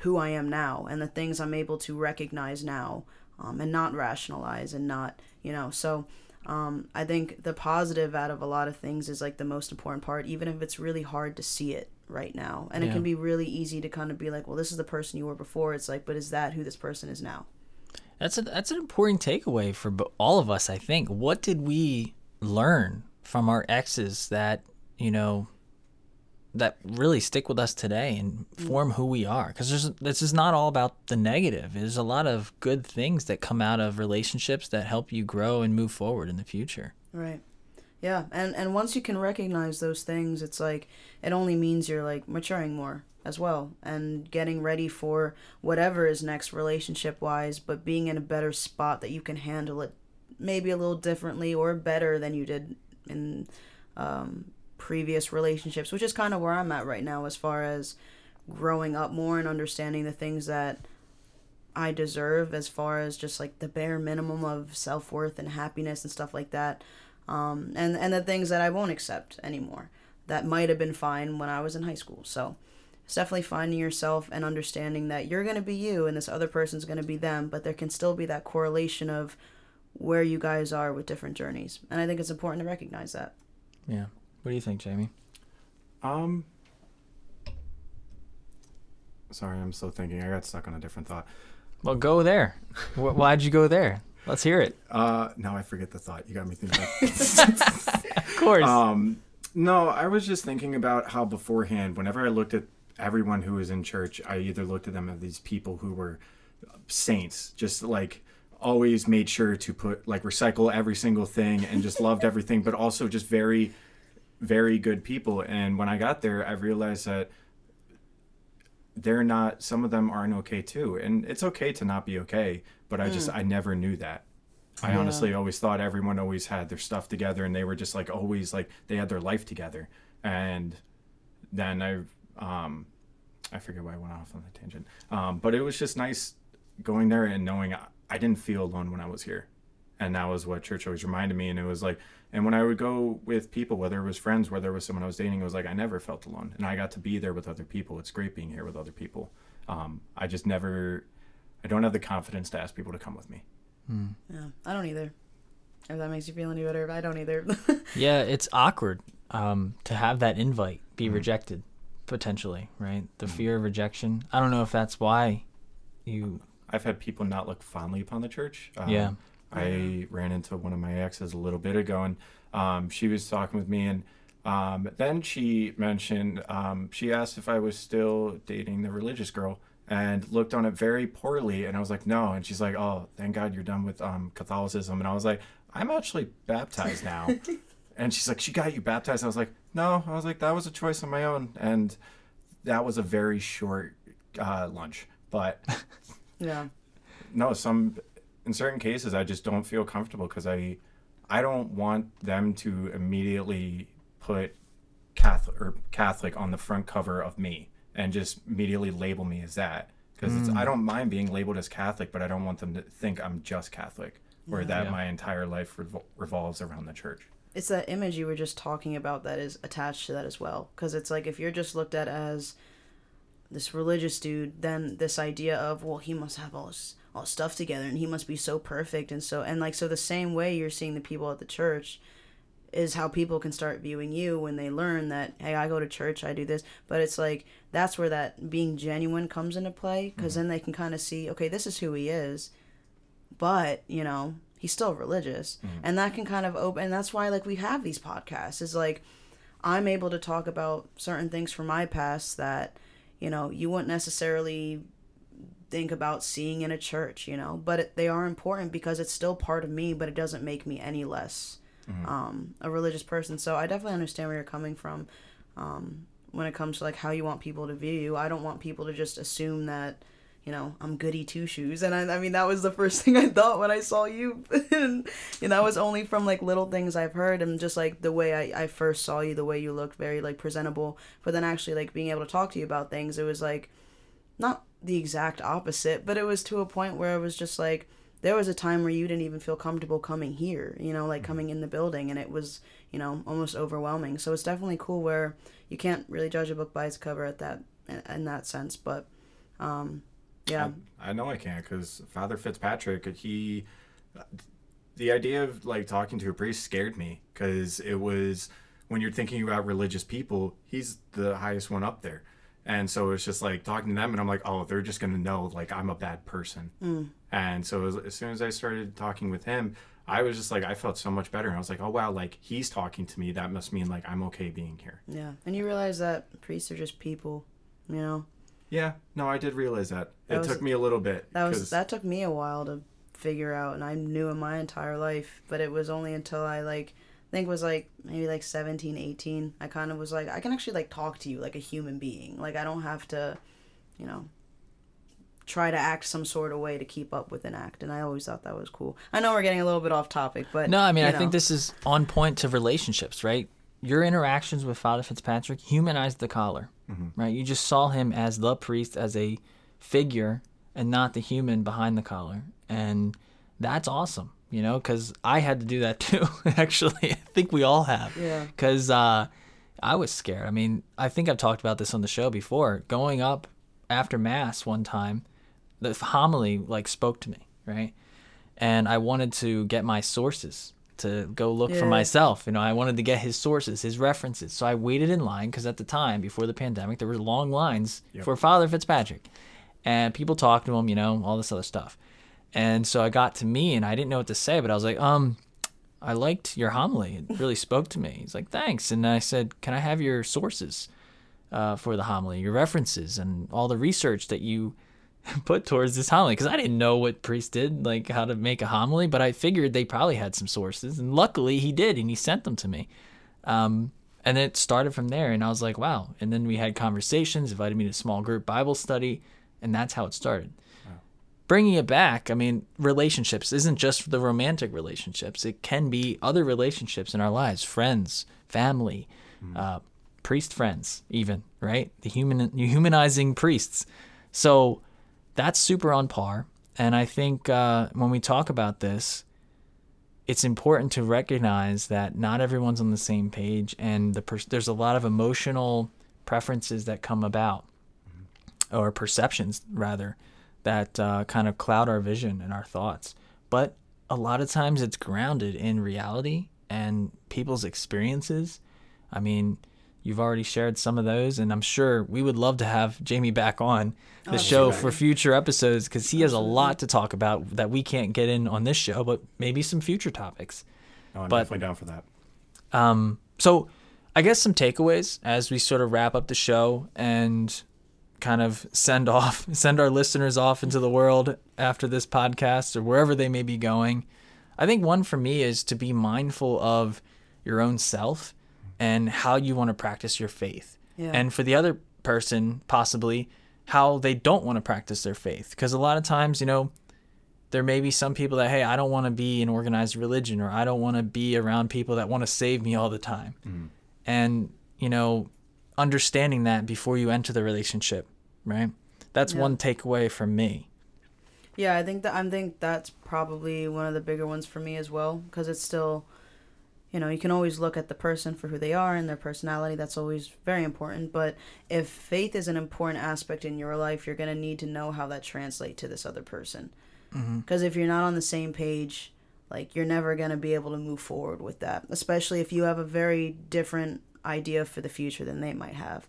who I am now and the things I'm able to recognize now um, and not rationalize and not, you know, so. Um, I think the positive out of a lot of things is like the most important part, even if it's really hard to see it right now. And it can be really easy to kind of be like, well, this is the person you were before. It's like, but is that who this person is now? That's a, that's an important takeaway for all of us. I think. What did we learn from our exes that you know that really stick with us today and form who we are? Because there's this is not all about the negative. There's a lot of good things that come out of relationships that help you grow and move forward in the future. Right. Yeah, and and once you can recognize those things, it's like it only means you're like maturing more as well and getting ready for whatever is next relationship wise, but being in a better spot that you can handle it maybe a little differently or better than you did in um, previous relationships, which is kind of where I'm at right now as far as growing up more and understanding the things that I deserve as far as just like the bare minimum of self worth and happiness and stuff like that. Um, and, and the things that I won't accept anymore that might have been fine when I was in high school. So it's definitely finding yourself and understanding that you're going to be you and this other person's going to be them, but there can still be that correlation of where you guys are with different journeys. And I think it's important to recognize that. Yeah. What do you think, Jamie? Um, sorry, I'm still thinking. I got stuck on a different thought. Well, go there. Why'd you go there? Let's hear it. Uh, now I forget the thought. You got me thinking. Of course. um, no, I was just thinking about how beforehand, whenever I looked at everyone who was in church, I either looked at them as these people who were saints, just like always made sure to put like recycle every single thing and just loved everything, but also just very, very good people. And when I got there, I realized that they're not. Some of them aren't okay too, and it's okay to not be okay. But I just I never knew that. I Yeah. honestly always thought everyone always had their stuff together and they were just like always like they had their life together. And then I um I forget why I went off on that tangent. Um but it was just nice going there and knowing I, I didn't feel alone when I was here. And that was what church always reminded me and it was like and when I would go with people whether it was friends whether it was someone I was dating it was like I never felt alone and I got to be there with other people. It's great being here with other people. Um I just never I don't have the confidence to ask people to come with me. Yeah, I don't either. If that makes you feel any better, I don't either. yeah, it's awkward um, to have that invite Mm-hmm. be rejected, potentially, right? The fear of rejection. I don't know if that's why you. I've had people not look fondly upon the church. Um, Yeah. I ran into one of my exes a little bit ago, and um, she was talking with me, and um, then she mentioned um, she asked if I was still dating the religious girl, and looked on it very poorly, and I was like, no, and she's like, oh, thank God you're done with um, Catholicism, and I was like, I'm actually baptized now, and she's like, she got you baptized, I was like, no, I was like, that was a choice on my own, and that was a very short uh, lunch, but yeah, no some in certain cases i just don't feel comfortable because i i don't want them to immediately put catholic or catholic on the front cover of me and just immediately label me as that because it's i hmm. don't mind being labeled as catholic but i don't want them to think i'm just catholic or that Yeah. my entire life revol- revolves around the church it's that image you were just talking about that is attached to that as well. Because it's like if you're just looked at as this religious dude, then this idea of well, he must have all his all stuff together and he must be so perfect and so and like so the same way you're seeing the people at the church is how people can start viewing you when they learn that hey i go to church i do this. But it's like that's where that being genuine comes into play because mm-hmm. then they can kind of see okay this is who he is but you know he's still religious. Mm-hmm. And that can kind of open and that's why like we have these podcasts is like i'm able to talk about certain things from my past that you know you wouldn't necessarily think about seeing in a church you know but it, they are important because it's still part of me but it doesn't make me any less um, a religious person. So i definitely understand where you're coming from um, when it comes to like how you want people to view you. I don't want people to just assume that you know i'm goody two shoes and I, I mean that was the first thing i thought when i saw you. And you know that was only from like little things i've heard and just like the way I, I first saw you the way you looked very like presentable. But then actually like being able to talk to you about things it was like not the exact opposite, but it was to a point where it was just like there was a time where you didn't even feel comfortable coming here, you know, like coming in the building and it was, you know, almost overwhelming. So it's definitely cool where you can't really judge a book by its cover at that in that sense, but um yeah. I, I know I can't because Father Fitzpatrick, he, the idea of like talking to a priest scared me because it was when you're thinking about religious people, he's the highest one up there. And so it's just like talking to them, and I'm like, oh, they're just gonna know like I'm a bad person. Mm. And so as, as soon as I started talking with him, I was just like, I felt so much better. And I was like, oh wow, like he's talking to me. That must mean like I'm okay being here. Yeah. And you realize that priests are just people, you know. Yeah, no, I did realize that. That it was- took me a little bit. That was that took me a while to figure out and I knew in my entire life, but it was only until I like think was like maybe like 17, 18, I kind of was like I can actually like talk to you like a human being. Like I don't have to, you know, try to act some sort of way to keep up with an act and I always thought that was cool. I know we're getting a little bit off topic, but No, I mean, you I think this is on point to relationships, right? Your interactions with Father Fitzpatrick humanized the collar, mm-hmm. right? You just saw him as the priest, as a figure, and not the human behind the collar. And that's awesome, you know, because I had to do that too, actually. I think we all have. Yeah. Because uh, I was scared. I mean, I think I've talked about this on the show before. Going up after Mass one time, the homily like spoke to me, right? and I wanted to get my sources to go look for Yeah. myself. You know, I wanted to get his sources, his references. So I waited in line because at the time, before the pandemic, there were long lines Yep. for Father Fitzpatrick. and people talked to him, you know, all this other stuff. And so I got to me and I didn't know what to say, but I was like, um, I liked your homily. It really spoke to me. He's like, thanks. And I said, can I have your sources uh, for the homily, your references, and all the research that you put towards this homily? Because I didn't know what priests did, like how to make a homily, but I figured they probably had some sources. And luckily he did, and he sent them to me. Um, and it started from there. And I was like, wow. And then we had conversations, invited me to small group Bible study, and that's how it started bringing it back, I mean, relationships isn't just the romantic relationships. It can be other relationships in our lives, friends, family, mm. uh, priest friends, even right? The human humanizing priests. So that's super on par. And I think uh, when we talk about this, it's important to recognize that not everyone's on the same page, and the pers- there's a lot of emotional preferences that come about, mm-hmm. or perceptions rather that uh, kind of cloud our vision and our thoughts. But a lot of times it's grounded in reality and people's experiences. I mean, you've already shared some of those, and I'm sure we would love to have Jamie back on the oh, show for future episodes because he has a lot to talk about that we can't get in on this show, but maybe some future topics. Oh, I'm but, definitely down for that. Um, so I guess some takeaways as we sort of wrap up the show and kind of send off send our listeners off into the world after this podcast or wherever they may be going i think one for me is to be mindful of your own self and how you want to practice your faith yeah. and for the other person possibly how they don't want to practice their faith because a lot of times you know there may be some people that hey i don't want to be in organized religion or i don't want to be around people that want to save me all the time mm. and you know understanding that before you enter the relationship, right? That's yeah. one takeaway from me. Yeah, I think that I think that's probably one of the bigger ones for me as well because it's still you know, you can always look at the person for who they are and their personality. That's always very important. But if faith is an important aspect in your life, you're going to need to know how that translates to this other person. Because mm-hmm. if you're not on the same page, like you're never going to be able to move forward with that, especially if you have a very different idea for the future than they might have.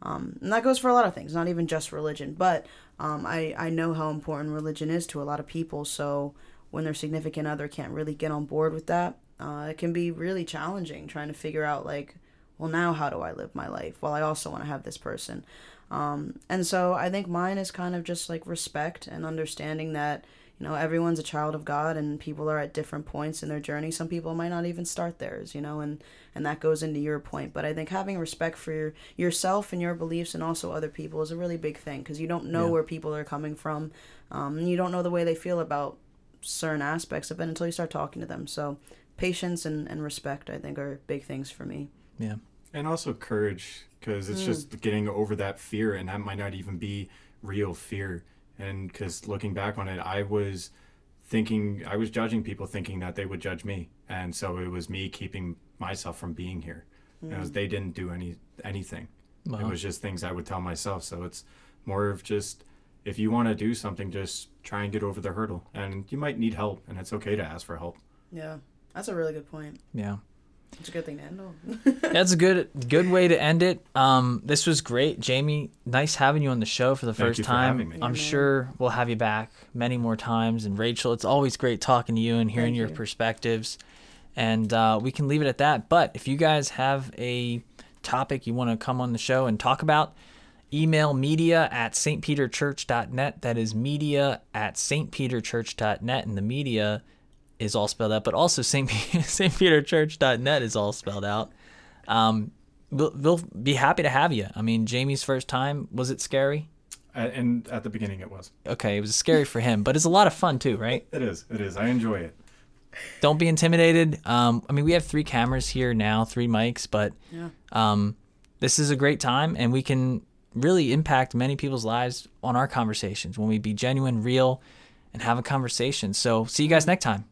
Um, and that goes for a lot of things, not even just religion. But um, I, I know how important religion is to a lot of people. So when their significant other can't really get on board with that, uh, it can be really challenging trying to figure out, like, well, now how do I live my life? Well, I also want to have this person. Um, and so I think mine is kind of just like respect and understanding that you know everyone's a child of god and people are at different points in their journey. Some people might not even start theirs you know and and that goes into your point. But i think having respect for your, yourself and your beliefs and also other people is a really big thing because you don't know yeah. where people are coming from um, you don't know the way they feel about certain aspects of it until you start talking to them. So patience and, and respect i think are big things for me. Yeah. And also courage because it's mm. just getting over that fear and that might not even be real fear and because looking back on it i was thinking i was judging people thinking that they would judge me. And so it was me keeping myself from being here. Mm. it was, they didn't do any anything. Wow. it was just things i would tell myself. So it's more of just if you want to do something just try and get over the hurdle. And you might need help and it's okay to ask for help. Yeah. That's a really good point. Yeah it's a good thing to end on. That's a good good way to end it. Um, this was great, Jamie. Nice having you on the show for the Thank first time. I'm sure we'll have you back many more times. And Rachel, it's always great talking to you and hearing your perspectives. And uh, we can leave it at that. But if you guys have a topic you want to come on the show and talk about, email media at stpeterchurch.net. That is media at stpeterchurch.net. And the media is all spelled out, but also St. stpeterchurch.net is all spelled out. Um, we'll, we'll be happy to have you. I mean, Jamie's first time, was it scary? and at the beginning it was. Okay, it was scary for him, but it's a lot of fun too, right? It is. It is. I enjoy it. Don't be intimidated. Um, I mean, we have three cameras here now, three mics, but yeah. um, this is a great time, and we can really impact many people's lives on our conversations when we be genuine, real, and have a conversation. So, see you guys next time.